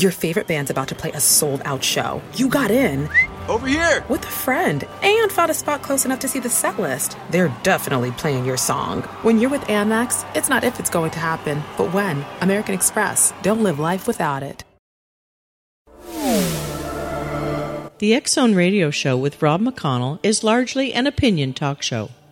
Your favorite band's about to play a sold out show. You got in. Over here! With a friend and found a spot close enough to see the set list. They're definitely playing your song. When you're with Amex, it's not if it's going to happen, but when. American Express. Don't live life without it. The X Zone Radio Show with Rob McConnell is largely an opinion talk show.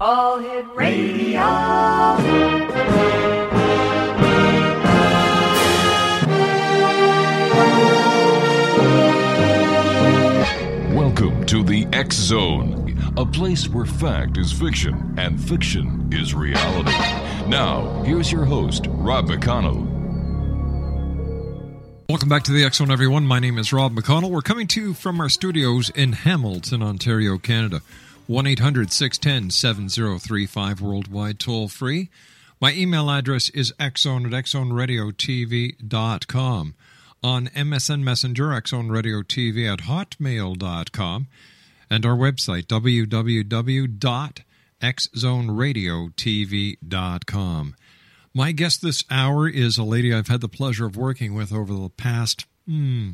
All Hit Radio. Welcome to the X Zone, a place where fact is fiction and fiction is reality. Now, here's your host, Rob McConnell. Welcome back to the X Zone, everyone. My name is Rob McConnell. We're coming to you from our studios in Hamilton, Ontario, Canada. 1 800 610 7035 worldwide toll free. My email address is xzone at xzoneradiotv.com. On MSN Messenger, xzoneradiotv at hotmail.com. And our website, www.xzoneradiotv.com. My guest this hour is a lady I've had the pleasure of working with over the past hmm,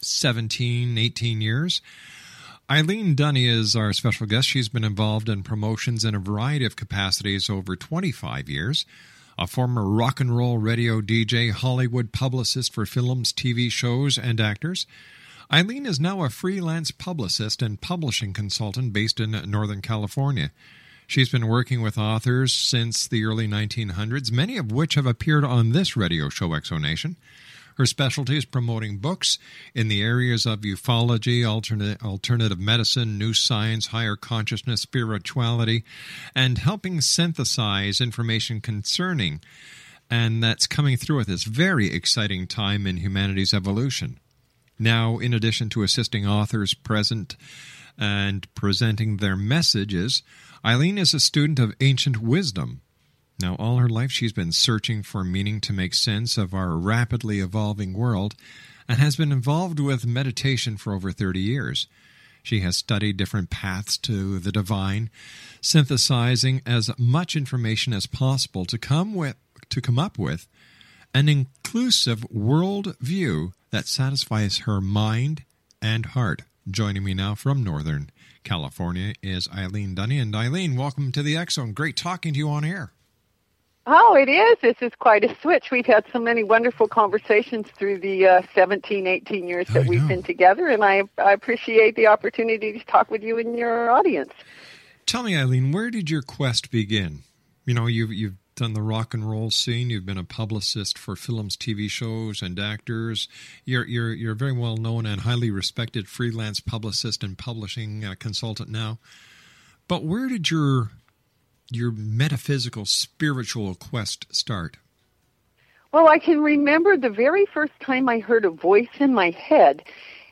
17, 18 years. Eileen Duhne is our special guest. She's been involved in promotions in a variety of capacities over 25 years. A former rock and roll radio DJ, Hollywood publicist for films, TV shows, and actors. Eileen is now a freelance publicist and publishing consultant based in Northern California. She's been working with authors since the early 1900s, many of which have appeared on this radio show, X Zone Nation. Her specialty is promoting books in the areas of ufology, alternate, alternative medicine, new science, higher consciousness, spirituality, and helping synthesize information concerning. And that's coming through at this very exciting time in humanity's evolution. Now, in addition to assisting authors present and presenting their messages, Eileen is a student of ancient wisdom now, all her life, she's been searching for meaning to make sense of our rapidly evolving world and has been involved with meditation for over 30 years. She has studied different paths to the divine, synthesizing as much information as possible to come with to come up with an inclusive world view that satisfies her mind and heart. Joining me now from Northern California is Eileen Duhne. And Eileen, welcome to the Zone. Great talking to you on air. Oh, it is. This is quite a switch. We've had so many wonderful conversations through the uh, 17, 18 years that we've been together, and I, I appreciate the opportunity to talk with you and your audience. Tell me, Eileen, where did your quest begin? You know, you've, you've done the rock and roll scene. You've been a publicist for films, TV shows, and actors. You're you're you're a very well known and highly respected freelance publicist and publishing uh, consultant now. But where did your your metaphysical spiritual quest start? Well, I can remember the very first time I heard a voice in my head,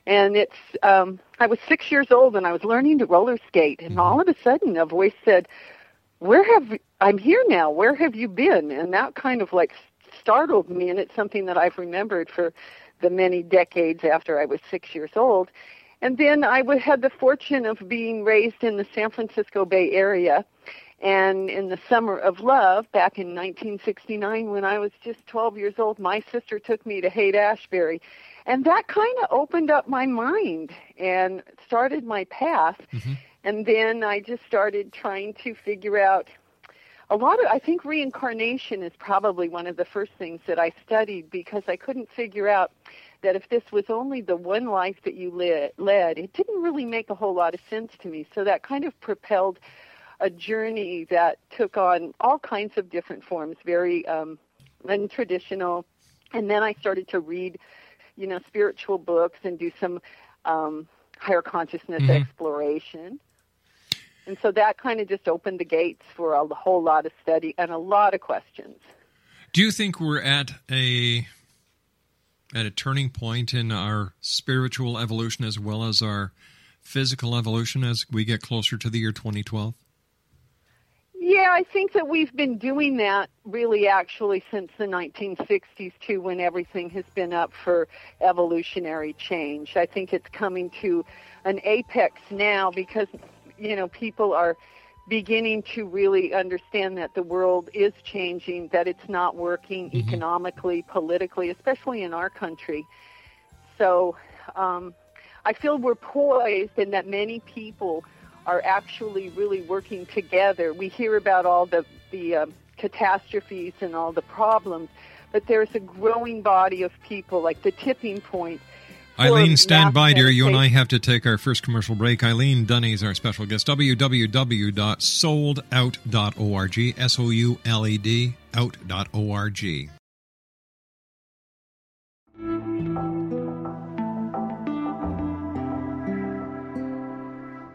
and it's um, I was six years old and I was learning to roller skate, and mm-hmm. all of a sudden a voice said, "Where have I'm here now? Where have you been?" And that kind of like startled me, and it's something that I've remembered for the many decades after I was six years old. And then I had the fortune of being raised in the San Francisco Bay Area and in the summer of love, back in 1969, when I was just 12 years old, my sister took me to Haight Ashbury. And that kind of opened up my mind and started my path. Mm-hmm. And then I just started trying to figure out a lot of, I think reincarnation is probably one of the first things that I studied because I couldn't figure out that if this was only the one life that you led, led, it didn't really make a whole lot of sense to me. So that kind of propelled a journey that took on all kinds of different forms, very um, untraditional. And then I started to read, you know, spiritual books and do some um, higher consciousness mm-hmm. exploration. And so that kind of just opened the gates for a whole lot of study and a lot of questions. Do you think we're at a at a turning point in our spiritual evolution as well as our physical evolution as we get closer to the year 2012? Yeah, I think that we've been doing that really actually since the 1960s too, when everything has been up for evolutionary change. I think it's coming to an apex now because, you know, people are beginning to really understand that the world is changing, that it's not working mm-hmm. economically, politically, especially in our country. So um, I feel we're poised and that many people are actually really working together. We hear about all the the um, catastrophes and all the problems, but there's a growing body of people, like the tipping point. Eileen, stand by, dear. You and I have to take our first commercial break. Eileen Duhne is our special guest. www.souledout.org, S O U L E D out.org.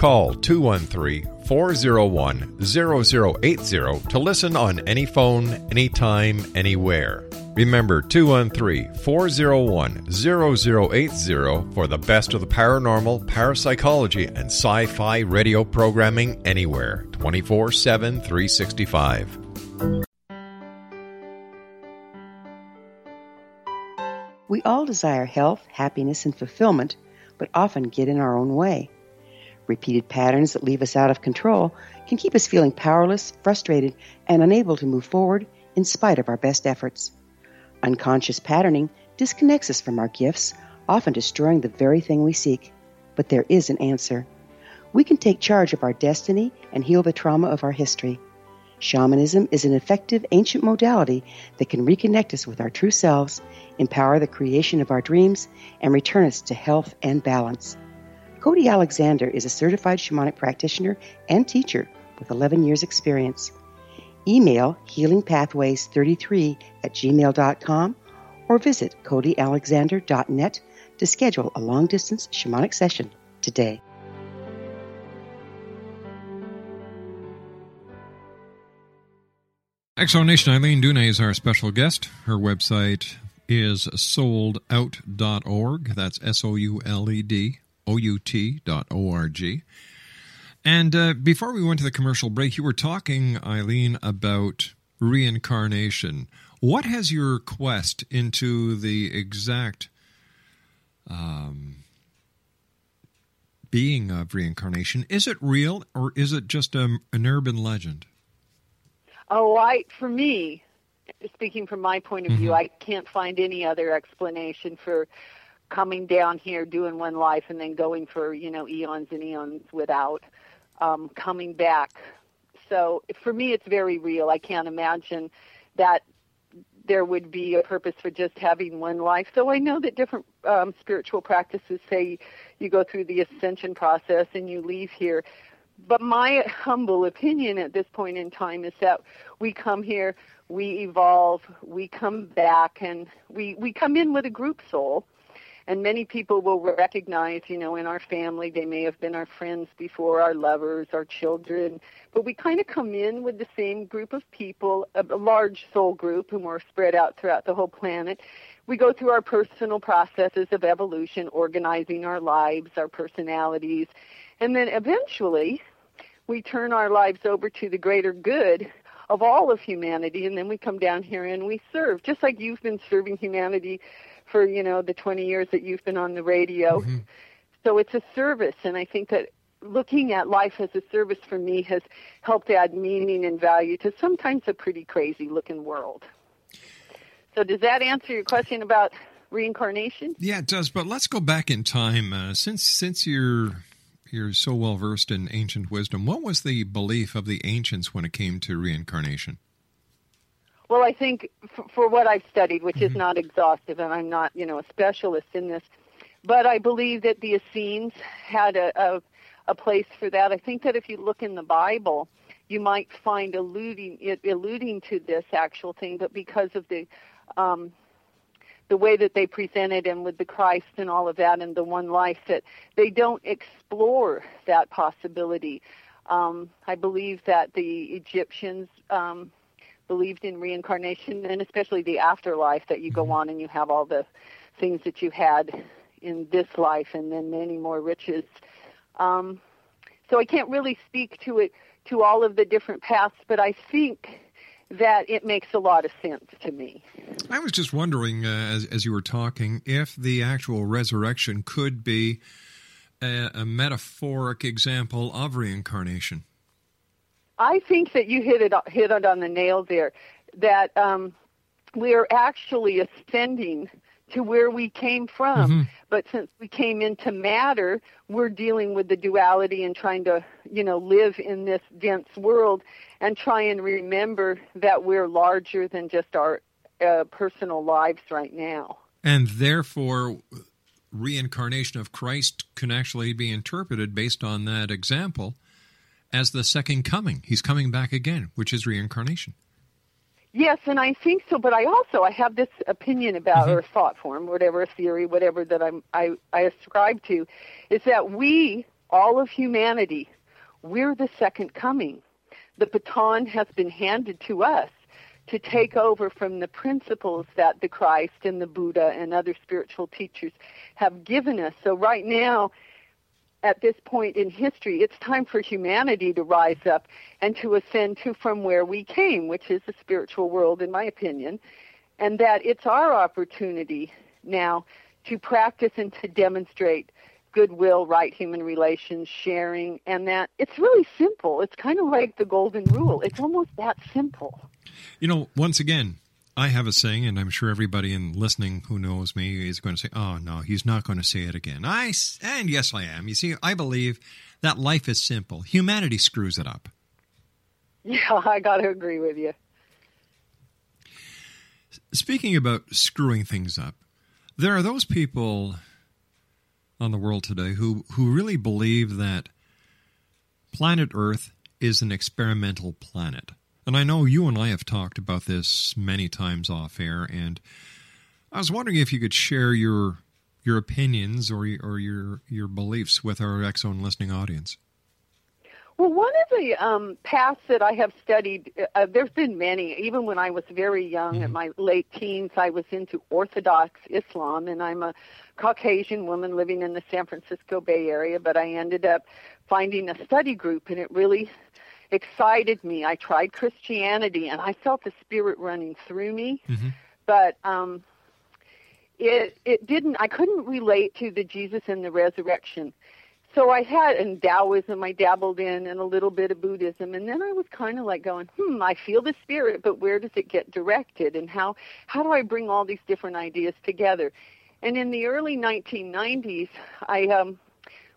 Call 213 401 0080 to listen on any phone, anytime, anywhere. Remember 213 401 0080 for the best of the paranormal, parapsychology, and sci fi radio programming anywhere 24 7 365. We all desire health, happiness, and fulfillment, but often get in our own way. Repeated patterns that leave us out of control can keep us feeling powerless, frustrated, and unable to move forward in spite of our best efforts. Unconscious patterning disconnects us from our gifts, often destroying the very thing we seek. But there is an answer. We can take charge of our destiny and heal the trauma of our history. Shamanism is an effective ancient modality that can reconnect us with our true selves, empower the creation of our dreams, and return us to health and balance. Cody Alexander is a certified shamanic practitioner and teacher with 11 years' experience. Email healingpathways33 at gmail.com or visit codyalexander.net to schedule a long distance shamanic session today. X Zone Nation Eileen Duhne is our special guest. Her website is souledout.org. That's S O U L E D out.org. And uh, before we went to the commercial break, you were talking, Eileen, about reincarnation. What has your quest into the exact um, being of reincarnation? Is it real or is it just a, an urban legend? Oh, I for me, speaking from my point of view, mm-hmm. I can't find any other explanation for coming down here doing one life and then going for you know eons and eons without um, coming back. So for me it's very real. I can't imagine that there would be a purpose for just having one life so i know that different um, spiritual practices say you go through the ascension process and you leave here. But my humble opinion at this point in time is that we come here, we evolve, we come back, and we, we come in with a group soul. And many people will recognize, you know, in our family, they may have been our friends before, our lovers, our children, but we kind of come in with the same group of people, a, large soul group, and we're spread out throughout the whole planet. We go through our personal processes of evolution, organizing our lives, our personalities, and then eventually we turn our lives over to the greater good of all of humanity, and then we come down here and we serve, just like you've been serving humanity for you know the 20 years that you've been on the radio. Mm-hmm. So it's a service, and I think that looking at life as a service for me has helped add meaning and value to sometimes a pretty crazy looking world. So does that answer your question about reincarnation? Yeah, it does. But let's go back in time. Uh, since since you're you're so well versed in ancient wisdom, what was the belief of the ancients when it came to reincarnation? Well, I think for, for what I've studied, which mm-hmm. is not exhaustive, and I'm not, you know, a specialist in this, but I believe that the Essenes had a, a, a place for that. I think that if you look in the Bible, you might find alluding it alluding to this actual thing, but because of the um, the way that they presented him with the Christ and all of that and the one life that they don't explore that possibility. Um, I believe that the Egyptians um, believed in reincarnation and especially the afterlife that you go mm-hmm. on and you have all the things that you had in this life and then many more riches. Um, so I can't really speak to it to all of the different paths, but I think that it makes a lot of sense to me. I was just wondering, uh, as, as you were talking, if the actual resurrection could be a, a metaphoric example of reincarnation. I think that you hit it hit it on the nail there. That um, we are actually ascending to where we came from. Mm-hmm. But since we came into matter, we're dealing with the duality and trying to, you know, live in this dense world and try and remember that we're larger than just our uh, personal lives right now. And therefore, reincarnation of Christ can actually be interpreted based on that example as the second coming. He's coming back again, which is reincarnation. Yes, and I think so. But I also I have this opinion about mm-hmm. or thought form, whatever theory, whatever that I'm I I ascribe to, is that we all of humanity, we're the second coming. The baton has been handed to us to take over from the principles that the Christ and the Buddha and other spiritual teachers have given us. So right now at this point in history, it's time for humanity to rise up and to ascend to from where we came, which is the spiritual world, in my opinion, and that it's our opportunity now to practice and to demonstrate goodwill, right human relations, sharing, and that it's really simple. It's kind of like the golden rule. It's almost that simple. You know, once again, I have a saying, and I'm sure everybody in listening who knows me is going to say, "Oh no, he's not going to say it again." I and yes, I am. You see, I believe that life is simple. Humanity screws it up. Yeah, I got to agree with you. Speaking about screwing things up, there are those people on the world today who who really believe that planet Earth is an experimental planet. And I know you and I have talked about this many times off air, and I was wondering if you could share your your opinions or or your your beliefs with our Zone listening audience. Well, one of the um, paths that I have studied, uh, there's been many. Even when I was very young, mm-hmm. in my late teens, I was into Orthodox Islam, and I'm a Caucasian woman living in the San Francisco Bay Area. But I ended up finding a study group, and it really excited me. I tried Christianity and I felt the spirit running through me, mm-hmm. but um, it it didn't. I couldn't relate to the Jesus and the resurrection. So I had in Taoism I dabbled in and a little bit of Buddhism and then I was kind of like going, "Hmm, I feel the spirit, but where does it get directed and how how do I bring all these different ideas together?" And in the early 1990s, I um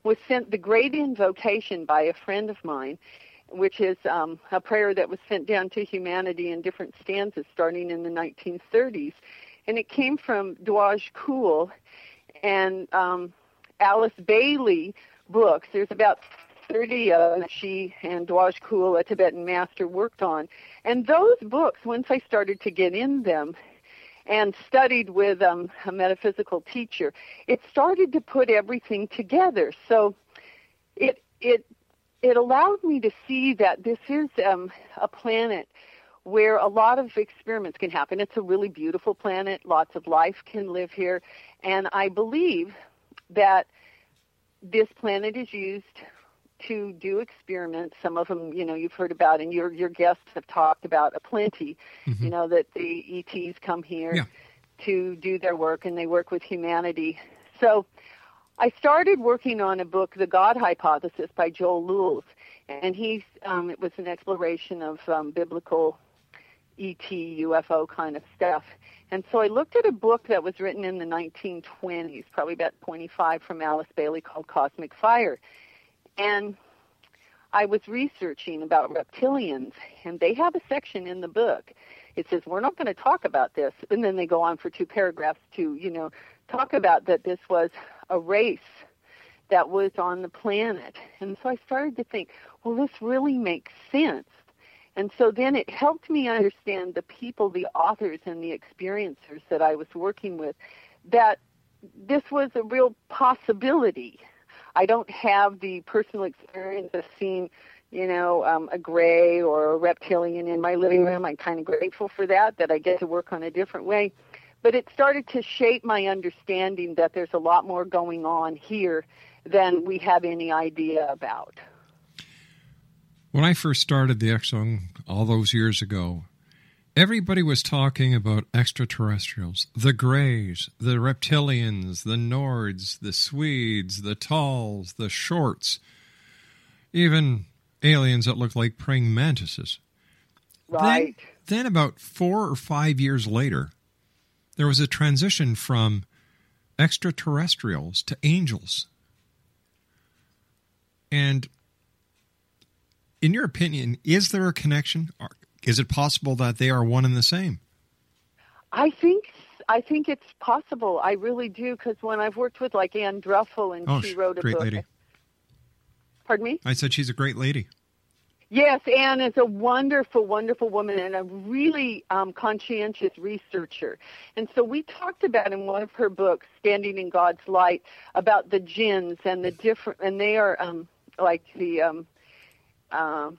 was sent the Great Invocation by a friend of mine which is um, a prayer that was sent down to humanity in different stanzas starting in the 1930s. And it came from Djwhal Khul and um, Alice Bailey books. There's about 30 of them she and Djwhal Khul, a Tibetan master, worked on. And those books, once I started to get in them and studied with um, a metaphysical teacher, it started to put everything together. So it it it allowed me to see that this is um, a planet where a lot of experiments can happen. It's a really beautiful planet. Lots of life can live here. And I believe that this planet is used to do experiments. Some of them, you know, you've heard about, and your your guests have talked about a plenty. Mm-hmm. You know that the ETs come here yeah. to do their work, and they work with humanity. So, I started working on a book, The God Hypothesis, by Joel Lewis, and he's um, it was an exploration of um, biblical ET UFO kind of stuff. And so I looked at a book that was written in the 1920s, probably about 25 from Alice Bailey called Cosmic Fire. And I was researching about reptilians, and they have a section in the book. It says, We're not going to talk about this. And then they go on for two paragraphs to, you know, talk about that this was a race that was on the planet. And so I started to think, well, this really makes sense and so then it helped me understand the people, the authors, and the experiencers that I was working with, that this was a real possibility. I don't have the personal experience of seeing, you know, um, a gray or a reptilian in my living room. I'm kind of grateful for that, that I get to work on a different way. But it started to shape my understanding that there's a lot more going on here than we have any idea about. When I first started the Zone all those years ago, everybody was talking about extraterrestrials the Greys, the Reptilians, the Nords, the Swedes, the Talls, the Shorts, even aliens that looked like praying mantises. Right. Then, then, about four or five years later, there was a transition from extraterrestrials to angels. And in your opinion, is there a connection? Is it possible that they are one and the same? I think I think it's possible. I really do because when I've worked with like Anne Druffel and oh, she wrote a great book. lady. Pardon me. I said she's a great lady. Yes, Anne is a wonderful, wonderful woman and a really um, conscientious researcher. And so we talked about in one of her books, Standing in God's Light, about the jinns and the different, and they are um, like the um, uh,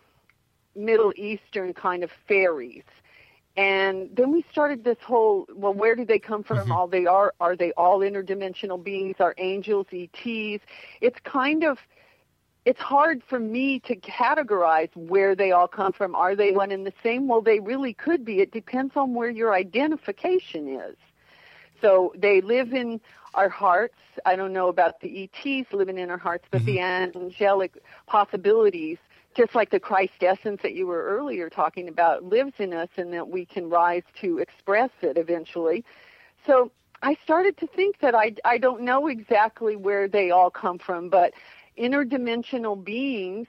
Middle Eastern kind of fairies. And then we started this whole well, where do they come from? Mm-hmm. All they are are they all interdimensional beings? Are angels, ETs? It's kind of it's hard for me to categorize where they all come from. Are they one and the same? Well, they really could be. It depends on where your identification is. So they live in our hearts. I don't know about the ETs living in our hearts, but mm-hmm. the angelic possibilities just like the Christ essence that you were earlier talking about lives in us and that we can rise to express it eventually. So I started to think that I, I don't know exactly where they all come from, but interdimensional beings,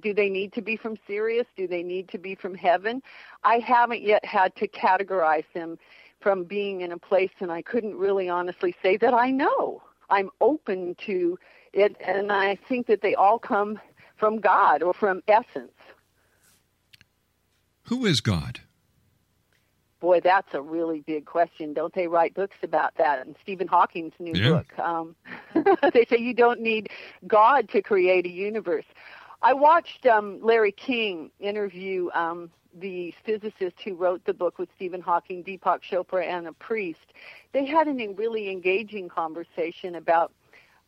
do they need to be from Sirius? Do they need to be from heaven? I haven't yet had to categorize them from being in a place, and I couldn't really honestly say that I know. I'm open to it, and I think that they all come from God or from essence. Who is God? Boy, that's a really big question. Don't they write books about that? And Stephen Hawking's new yeah. book. Um, they say you don't need God to create a universe. I watched um, Larry King interview um, the physicist who wrote the book with Stephen Hawking, Deepak Chopra, and a priest. They had a really engaging conversation about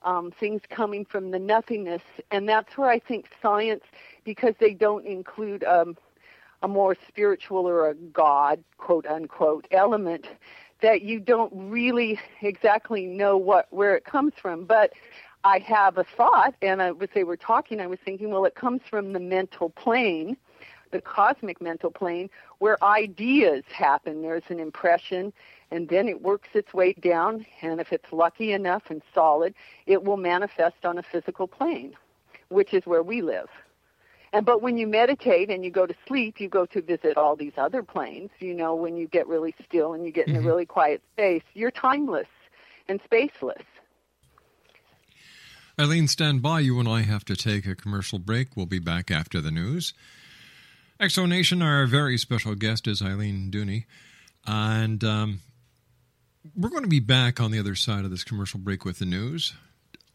um, things coming from the nothingness, and that's where I think science, because they don't include um, a more spiritual or a God, quote unquote, element, that you don't really exactly know what where it comes from. But I have a thought, and I, as they were talking, I was thinking, well, it comes from the mental plane, the cosmic mental plane, where ideas happen. There's an impression, and then it works its way down and if it's lucky enough and solid it will manifest on a physical plane which is where we live and but when you meditate and you go to sleep you go to visit all these other planes you know when you get really still and you get in mm-hmm. a really quiet space you're timeless and spaceless Eileen, stand by. You and I have to take a commercial break. We'll be back after the news. X Zone Nation, our very special guest is Eileen Duhne. And um, we're going to be back on the other side of this commercial break with the news.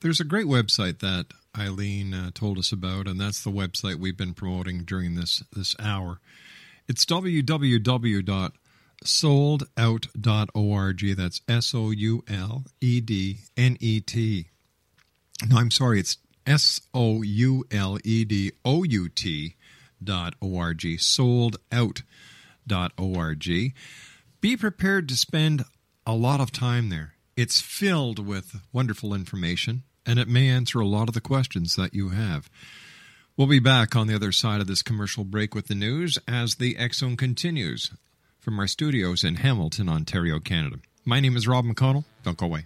There's a great website that Eileen uh, told us about, and that's the website we've been promoting during this, this hour. It's www.souledout.org. That's S O U L E D N E T. No, I'm sorry, it's S O U L E D O U T dot org. Sold out dot org. Be prepared to spend a lot of time there. It's filled with wonderful information, and it may answer a lot of the questions that you have. We'll be back on the other side of this commercial break with the news as the X Zone continues from our studios in Hamilton, Ontario, Canada. My name is Rob McConnell. Don't go away.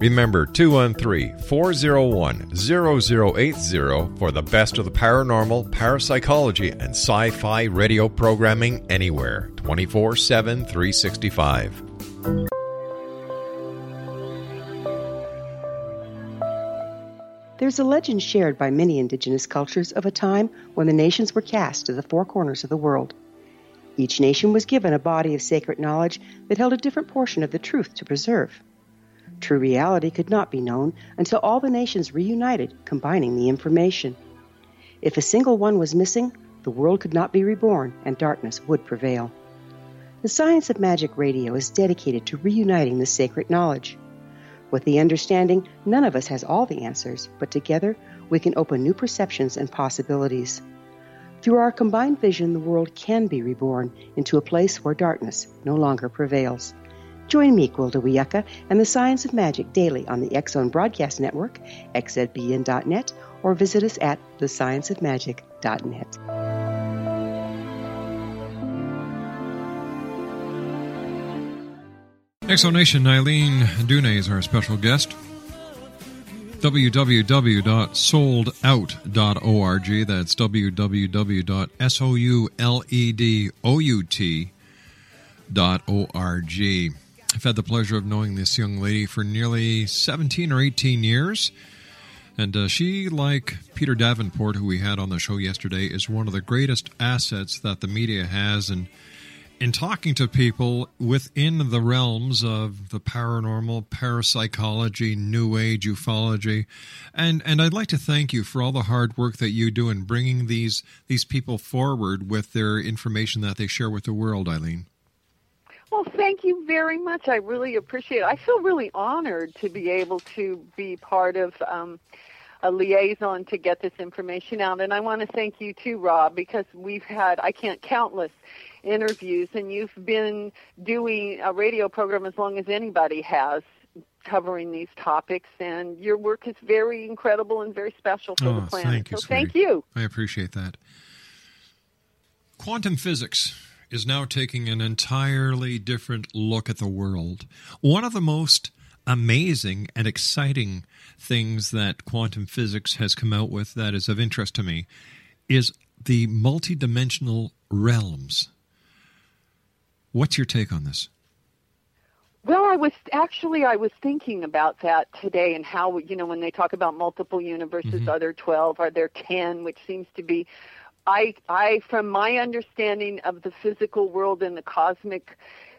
Remember 213 401 0080 for the best of the paranormal, parapsychology, and sci fi radio programming anywhere 24 7 365. There's a legend shared by many indigenous cultures of a time when the nations were cast to the four corners of the world. Each nation was given a body of sacred knowledge that held a different portion of the truth to preserve. True reality could not be known until all the nations reunited, combining the information. If a single one was missing, the world could not be reborn and darkness would prevail. The Science of Magic Radio is dedicated to reuniting the sacred knowledge. With the understanding, none of us has all the answers, but together we can open new perceptions and possibilities. Through our combined vision, the world can be reborn into a place where darkness no longer prevails. Join me, Gwilda Wiyaka, and the Science of Magic daily on the Zone Broadcast Network, xzbn.net, or visit us at thescienceofmagic.net. X Zone Nation Eileen Duhne is our special guest. www.souledout.org. That's www.souledout.org. I've had the pleasure of knowing this young lady for nearly 17 or 18 years. And uh, she, like Peter Davenport, who we had on the show yesterday, is one of the greatest assets that the media has. And in talking to people within the realms of the paranormal, parapsychology, new age ufology, and and I'd like to thank you for all the hard work that you do in bringing these these people forward with their information that they share with the world, Eileen. Well, thank you very much. I really appreciate it. I feel really honored to be able to be part of um, a liaison to get this information out. And I want to thank you too, Rob, because we've had, I can't countless interviews, and you've been doing a radio program as long as anybody has covering these topics and your work is very incredible and very special for oh, the planet. Thank you, so sweetie. thank you. I appreciate that. Quantum physics is now taking an entirely different look at the world. One of the most amazing and exciting things that quantum physics has come out with that is of interest to me is the multidimensional realms. What's your take on this? Well, I was actually I was thinking about that today and how you know when they talk about multiple universes, Mm-hmm. are there twelve? Are there ten? Which seems to be, I I from my understanding of the physical world and the cosmic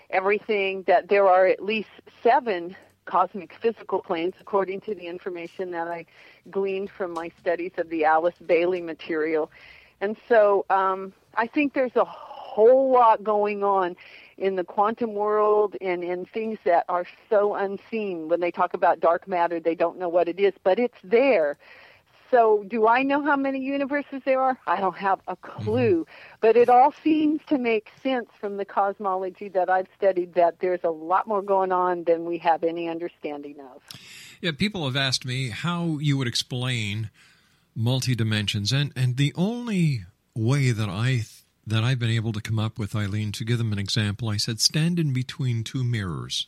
everything that there are at least seven cosmic physical planes according to the information that I gleaned from my studies of the Alice Bailey material. And so um, I think there's a whole lot going on in the quantum world and in things that are so unseen. When they talk about dark matter, they don't know what it is, but it's there. So, do I know how many universes there are? I don't have a mm-hmm. clue. But it all seems to make sense from the cosmology that I've studied that there's a lot more going on than we have any understanding of. Yeah, people have asked me how you would explain multi dimensions, and and the only way that I that I've been able to come up with, Eileen, to give them an example, I said stand in between two mirrors,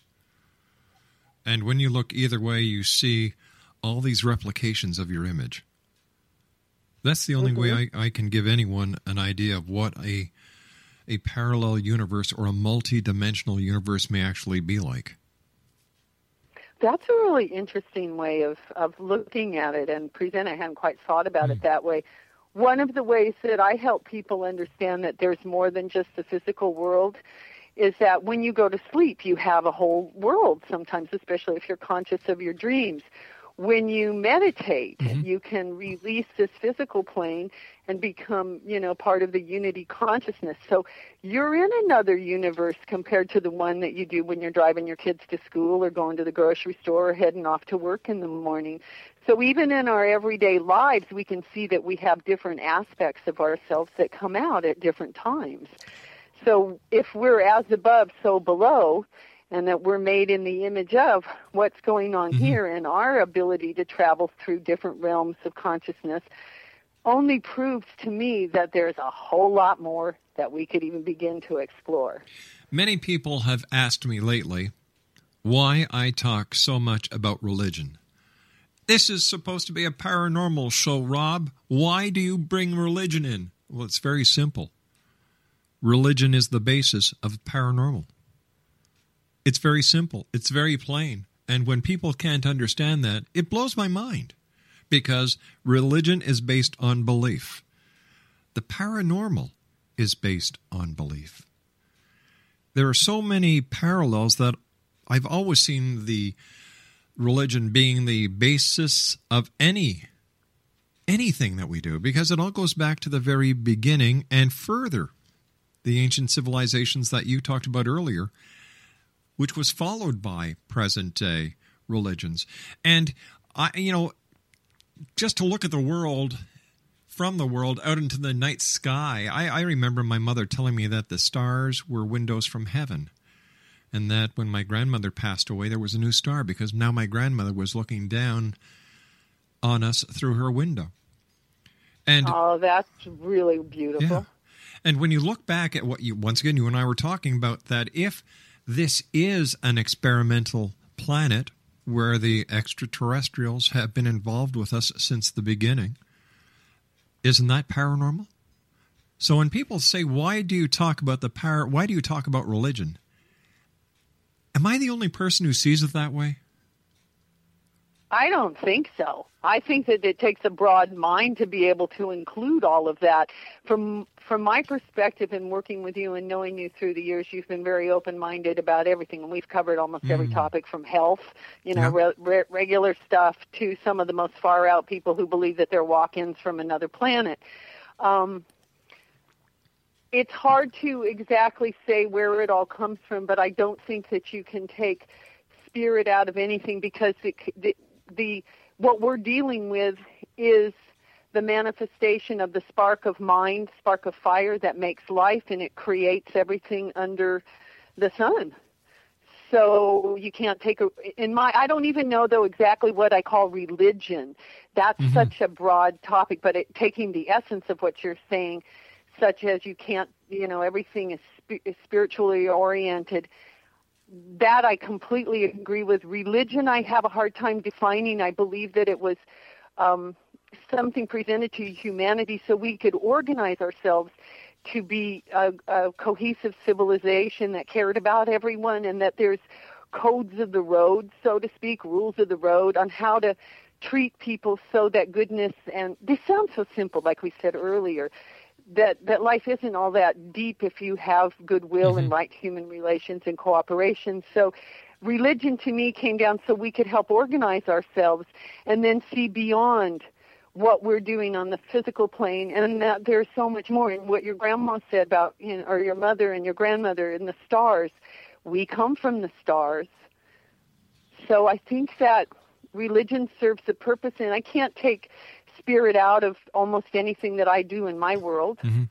and when you look either way, you see all these replications of your image. That's the only way mm-hmm. I, I can give anyone an idea of what a a parallel universe or a multi-dimensional universe may actually be like. That's a really interesting way of, of looking at it and present. I hadn't quite thought about it hmm. that way. One of the ways that I help people understand that there's more than just the physical world is that when you go to sleep, you have a whole world sometimes, especially if you're conscious of your dreams. When you meditate, mm-hmm. you can release this physical plane and become, you know, part of the unity consciousness. So you're in another universe compared to the one that you do when you're driving your kids to school or going to the grocery store or heading off to work in the morning. So even in our everyday lives, we can see that we have different aspects of ourselves that come out at different times. So if we're as above, so below, and that we're made in the image of what's going on mm-hmm. here and our ability to travel through different realms of consciousness only proves to me that there's a whole lot more that we could even begin to explore. Many people have asked me lately why I talk so much about religion. This is supposed to be a paranormal show, Rob. Why do you bring religion in? Well, it's very simple. Religion is the basis of paranormal. It's very simple, it's very plain. And when people can't understand that, it blows my mind because religion is based on belief. The paranormal is based on belief. There are so many parallels that I've always seen the religion being the basis of any anything that we do because it all goes back to the very beginning and further the ancient civilizations that you talked about earlier which was followed by present day religions and i you know just to look at the world from the world out into the night sky i, I remember my mother telling me that the stars were windows from heaven and that when my grandmother passed away, there was a new star because now my grandmother was looking down on us through her window. And Oh, that's really beautiful. yeah, and when you look back at what you once again you and I were talking about that if this is an experimental planet where the extraterrestrials have been involved with us since the beginning, isn't that paranormal? So when people say, "Why do you talk about the power? Why do you talk about religion?" Am I the only person who sees it that way? I don't think so. I think that it takes a broad mind to be able to include all of that. From from my perspective in working with you and knowing you through the years, you've been very open-minded about everything, and we've covered almost every topic from health, you know, Yeah. re- re- regular stuff, to some of the most far-out people who believe that they're walk-ins from another planet. Um, it's hard to exactly say where it all comes from, but I don't think that you can take spirit out of anything because it, the, the what we're dealing with is the manifestation of the spark of mind, spark of fire that makes life, and it creates everything under the sun. So you can't take a in my I don't even know though exactly what I call religion. That's such a broad topic, but it, taking the essence of what you're saying, such as you can't, you know, everything is, sp- is spiritually oriented. That I completely agree with. Religion, I have a hard time defining. I believe that it was um, something presented to humanity so we could organize ourselves to be a, a cohesive civilization that cared about everyone and that there's codes of the road, so to speak, rules of the road on how to treat people so that goodness and this sounds so simple, like we said earlier, that that life isn't all that deep if you have goodwill mm-hmm. and right human relations and cooperation. So religion to me came down so we could help organize ourselves and then see beyond what we're doing on the physical plane and that there's so much more. And what your grandma said about you know or your mother and your grandmother and the stars we come from the stars. So i think that religion serves a purpose and i can't take spirit out of almost anything that i do in my world. Mm-hmm.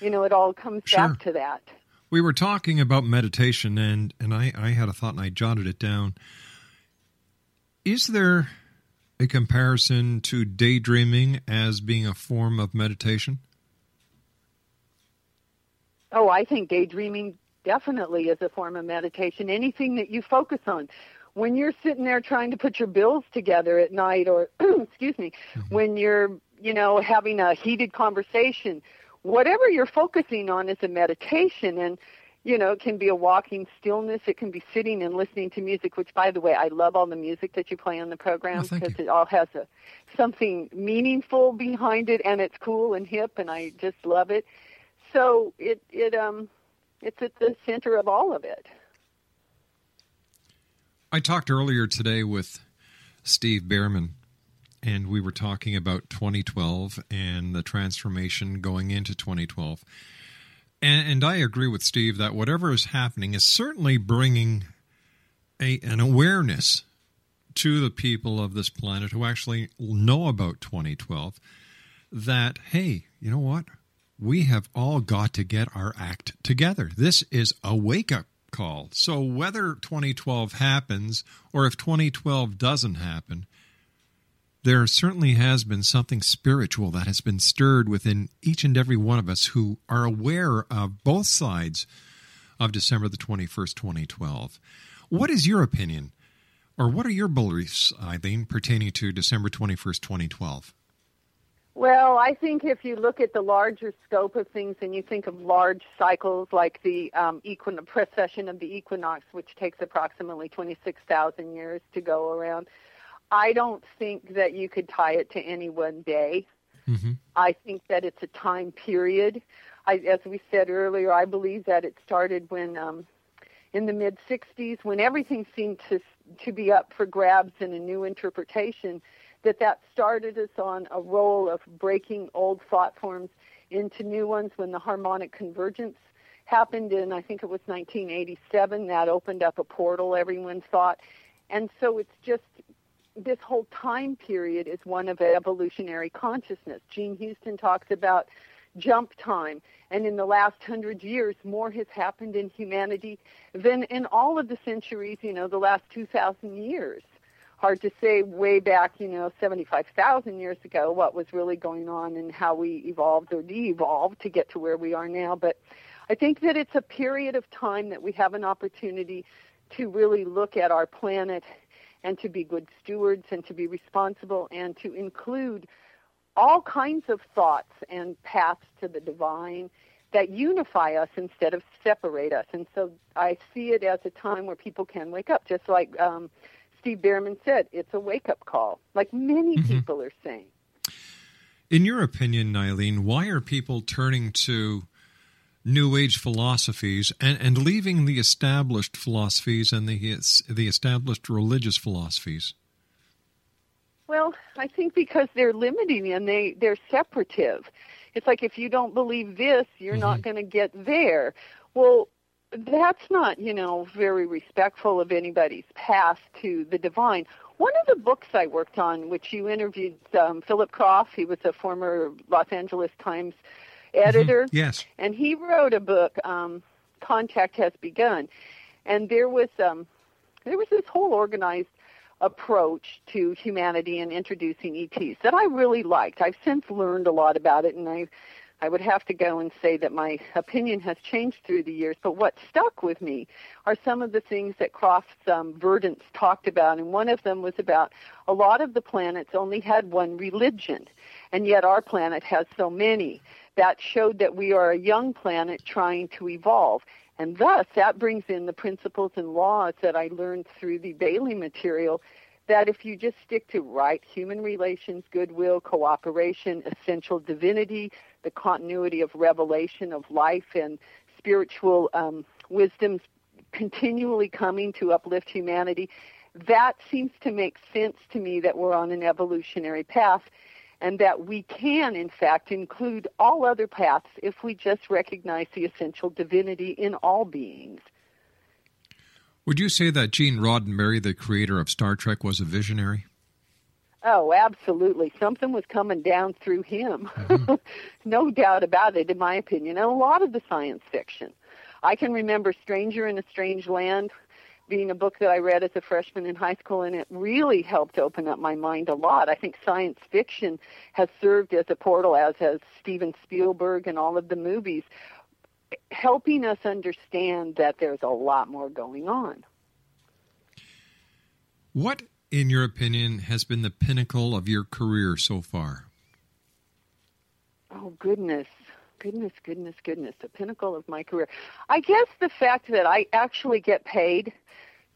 you know it all comes sure. back to that. We were talking about meditation and and i i had a thought and i jotted it down. Is there a comparison to daydreaming as being a form of meditation? Oh, I think daydreaming definitely is a form of meditation. Anything that you focus on. When you're sitting there trying to put your bills together at night or excuse me, mm-hmm. when you're, you know, having a heated conversation, whatever you're focusing on is a meditation and you know, it can be a walking stillness. It can be sitting and listening to music, which, by the way, I love all the music that you play on the program because oh, it all has a something meaningful behind it, and it's cool and hip, and I just love it. So it it um it's at the center of all of it. I talked earlier today with Steve Bhaerman, and we were talking about 2012 and the transformation going into 2012. And, and I agree with Steve that whatever is happening is certainly bringing a, an awareness to the people of this planet who actually know about 2012 that, hey, you know what? We have all got to get our act together. This is a wake up call. So, whether 2012 happens or if 2012 doesn't happen, there certainly has been something spiritual that has been stirred within each and every one of us who are aware of both sides of December the 21st, 2012. What is your opinion, or what are your beliefs, Eileen, pertaining to December 21st, 2012? Well, I think if you look at the larger scope of things and you think of large cycles like the um, precession of the equinox, which takes approximately 26,000 years to go around, I don't think that you could tie it to any one day. Mm-hmm. I think that it's a time period. I, as we said earlier, I believe that it started when, um, in the mid '60s, when everything seemed to to be up for grabs and a new interpretation. That that started us on a roll of breaking old thought forms into new ones when the harmonic convergence happened in I think it was 1987. That opened up a portal. Everyone thought, and so it's just this whole time period is one of evolutionary consciousness. Jean Houston talks about jump time. And in the last hundred years, more has happened in humanity than in all of the centuries, you know, the last 2,000 years. Hard to say way back, you know, 75,000 years ago what was really going on and how we evolved or de evolved to get to where we are now. But I think that it's a period of time that we have an opportunity to really look at our planet and to be good stewards and to be responsible and to include all kinds of thoughts and paths to the divine that unify us instead of separate us. And so I see it as a time where people can wake up, just like um, Steve Bhaerman said, it's a wake up call, like many mm-hmm. people are saying. In your opinion, Eileen, why are people turning to New Age philosophies and, and leaving the established philosophies and the the established religious philosophies? Well, I think because they're limiting and they they're separative. It's like if you don't believe this, you're mm-hmm. not going to get there. Well, that's not you know very respectful of anybody's path to the divine. One of the books I worked on, which you interviewed um, Philip Krapf, he was a former Los Angeles Times editor. Mm-hmm. Yes. And he wrote a book, um, Contact Has Begun. And there was um, there was this whole organized approach to humanity and introducing ETs that I really liked. I've since learned a lot about it, and I I would have to go and say that my opinion has changed through the years. But what stuck with me are some of the things that Krapf's um, Verdants talked about, and one of them was about a lot of the planets only had one religion, and yet our planet has so many. That showed that we are a young planet trying to evolve. And thus, that brings in the principles and laws that I learned through the Bailey material that if you just stick to right human relations, goodwill, cooperation, essential divinity, the continuity of revelation of life and spiritual um, wisdoms continually coming to uplift humanity, that seems to make sense to me that we're on an evolutionary path and that we can, in fact, include all other paths if we just recognize the essential divinity in all beings. Would you say that Gene Roddenberry, the creator of Star Trek, was a visionary? Oh, absolutely. Something was coming down through him. Mm-hmm. no doubt about it, in my opinion. And a lot of the science fiction. I can remember Stranger in a Strange Land being a book that I read as a freshman in high school, and it really helped open up my mind a lot. I think science fiction has served as a portal, as has Steven Spielberg and all of the movies, helping us understand that there's a lot more going on. What, in your opinion, has been the pinnacle of your career so far? Oh, goodness. Goodness, goodness, goodness. The pinnacle of my career. I guess the fact that I actually get paid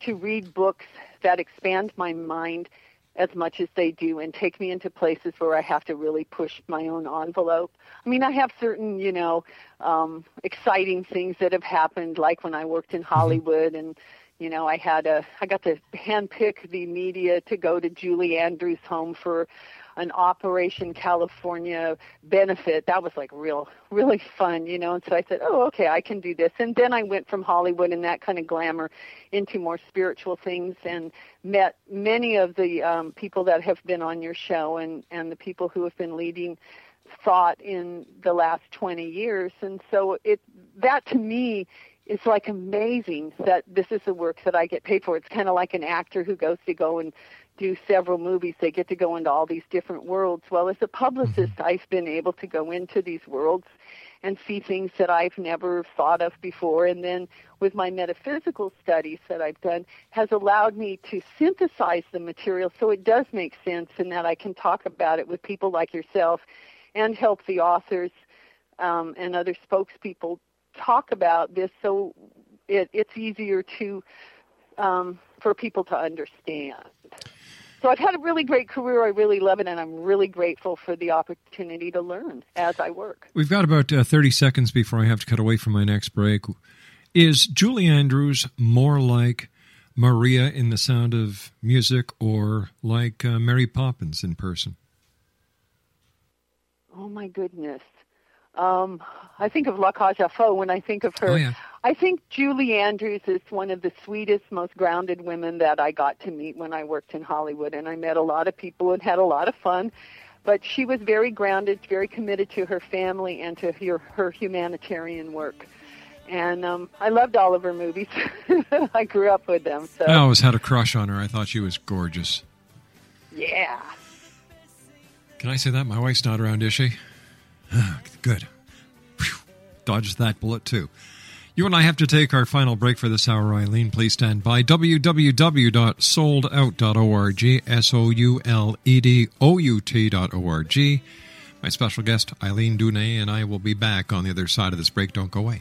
to read books that expand my mind as much as they do and take me into places where I have to really push my own envelope. I mean, I have certain, you know, um, exciting things that have happened, like when I worked in mm-hmm. Hollywood and you know, I had a I got to handpick the media to go to Julie Andrews' home for an Operation California benefit. That was like real, really fun, you know. And so I said, oh, okay, I can do this. And then I went from Hollywood and that kind of glamour into more spiritual things and met many of the um, people that have been on your show and and the people who have been leading thought in the last 20 years. And so it that to me it's like amazing that this is the work that I get paid for. It's kind of like an actor who goes to go and do several movies. They get to go into all these different worlds. Well, as a publicist, mm-hmm. I've been able to go into these worlds and see things that I've never thought of before. And then with my metaphysical studies that I've done has allowed me to synthesize the material so it does make sense and that I can talk about it with people like yourself and help the authors um, and other spokespeople talk about this so it, it's easier to um, for people to understand. So I've had a really great career. I really love it, and I'm really grateful for the opportunity to learn as I work. We've got about uh, 30 seconds before I have to cut away from my next break. Is Julie Andrews more like Maria in The Sound of Music or like uh, Mary Poppins in person? Oh, my goodness. Um, I think of La Cage aux Folles when I think of her. Oh, yeah. I think Julie Andrews is one of the sweetest, most grounded women that I got to meet when I worked in Hollywood, and I met a lot of people and had a lot of fun. But she was very grounded, very committed to her family and to her, her humanitarian work. And um, I loved all of her movies. I grew up with them. So I always had a crush on her. I thought she was gorgeous. Yeah. Can I say that? My wife's not around, is she? Good. Whew. Dodged that bullet, too. You and I have to take our final break for this hour, Eileen. Please stand by. www.souledout.org, S O U L E D O U T.org. My special guest, Eileen Duhne, and I will be back on the other side of this break. Don't go away.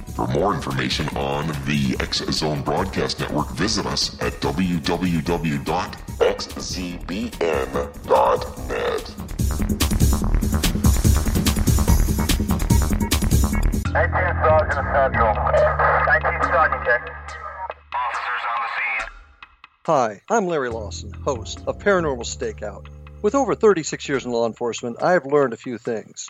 For more information on the X Zone Broadcast Network, visit us at www.xzbn.net. Nineteen Sergeant Central. Nineteen Sergeant check. Officers on the scene. Hi, I'm Larry Lawson, host of Paranormal Stakeout. With over 36 years in law enforcement, I have learned a few things.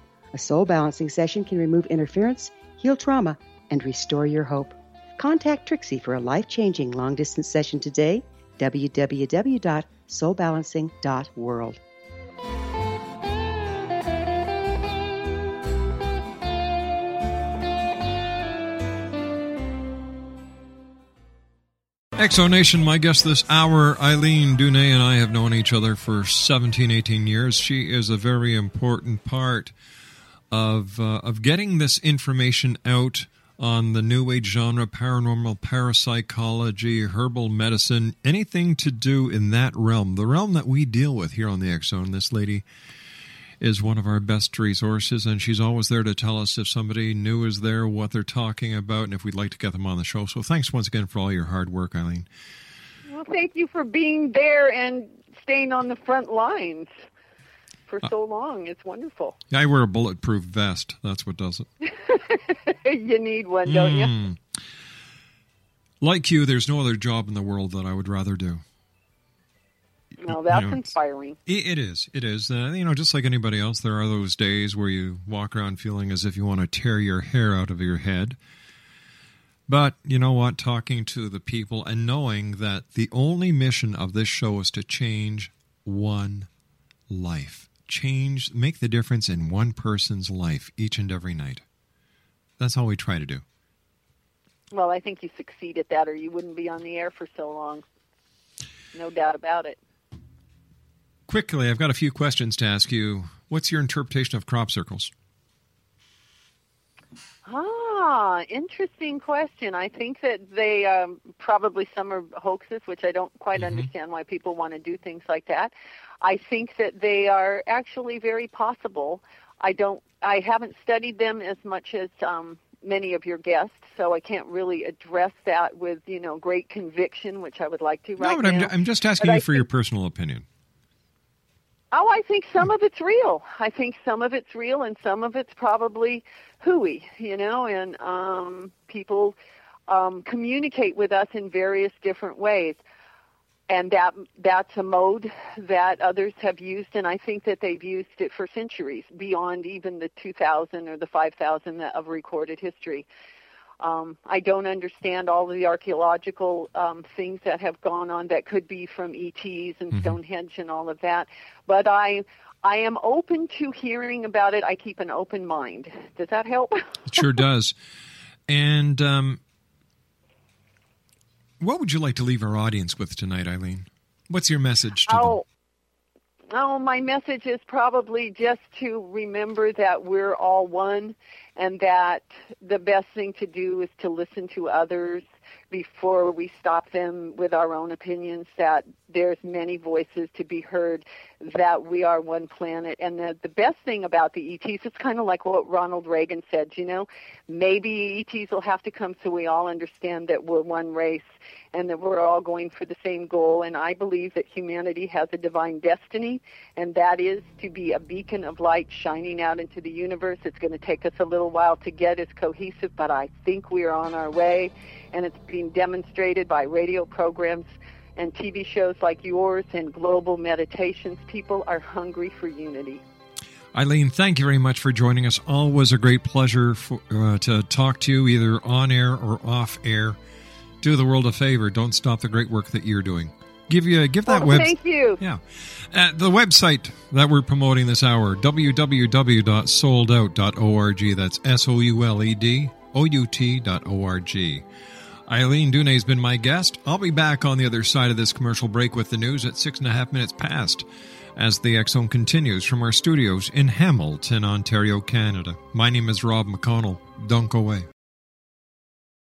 A soul balancing session can remove interference, heal trauma, and restore your hope. Contact Trixie for a life changing long distance session today. www.soulbalancing.world. X Zone Nation, my guest this hour, Eileen Duhne, and I have known each other for 17, 18 years. She is a very important part of, uh, of getting this information out on the New Age genre, paranormal, parapsychology, herbal medicine, anything to do in that realm, the realm that we deal with here on the X Zone. This lady is one of our best resources, and she's always there to tell us if somebody new is there, what they're talking about, and if we'd like to get them on the show. So thanks once again for all your hard work, Eileen. Well, thank you for being there and staying on the front lines for so long. It's wonderful. I wear a bulletproof vest. That's what does it. you need one, don't you? Mm. Like you, there's no other job in the world that I would rather do. No, that's You know, inspiring. It, it is. It is. Uh, you know, just like anybody else, there are those days where you walk around feeling as if you want to tear your hair out of your head. But you know what? Talking to the people and knowing that the only mission of this show is to change one life, change, make the difference in one person's life each and every night. That's all we try to do. Well, I think you succeed at that, or you wouldn't be on the air for so long. No doubt about it. Quickly, I've got a few questions to ask you. What's your interpretation of crop circles? Ah, interesting question. I think that they um, probably some are hoaxes, which I don't quite understand why people want to do things like that. I think that they are actually very possible. I don't. I haven't studied them as much as um, many of your guests, so I can't really address that with you know great conviction, which I would like to right no, but now. I'm, I'm just asking But you I for your personal opinion. Oh, I think some of it's real. I think some of it's real, and some of it's probably hooey, you know. And um, people um, communicate with us in various different ways, and that that's a mode that others have used, and I think that they've used it for centuries, beyond even the 2,000 or the 5,000 of recorded history. Um, I don't understand all of the archaeological um, things that have gone on that could be from ETs and Stonehenge and all of that, but I I am open to hearing about it. I keep an open mind. Does that help? It sure does. And um, what would you like to leave our audience with tonight, Eileen? What's your message to them? Oh, my message is probably just to remember that we're all one, and that the best thing to do is to listen to others before we stop them with our own opinions that there's many voices to be heard that we are one planet. And the, the best thing about the ETs it's kind of like what Ronald Reagan said you know maybe ETs will have to come so we all understand that we're one race and that we're all going for the same goal. And I believe that humanity has a divine destiny and that is to be a beacon of light shining out into the universe. It's going to take us a little while to get as cohesive but I think we are on our way. And it's being demonstrated by radio programs and TV shows like yours and global meditations. People are hungry for unity. Eileen, thank you very much for joining us. Always a great pleasure for, uh, to talk to you, either on air or off air. Do the world a favor. Don't stop the great work that you're doing. Give you give that oh, web. Thank you. Yeah, uh, the website that we're promoting this hour www.souledout.org. That's s o u l e d o u t dot o r g. Eileen Duhne has been my guest. I'll be back on the other side of this commercial break with the news at six and a half minutes past as the Zone continues from our studios in Hamilton, Ontario, Canada. My name is Rob McConnell. Don't go away.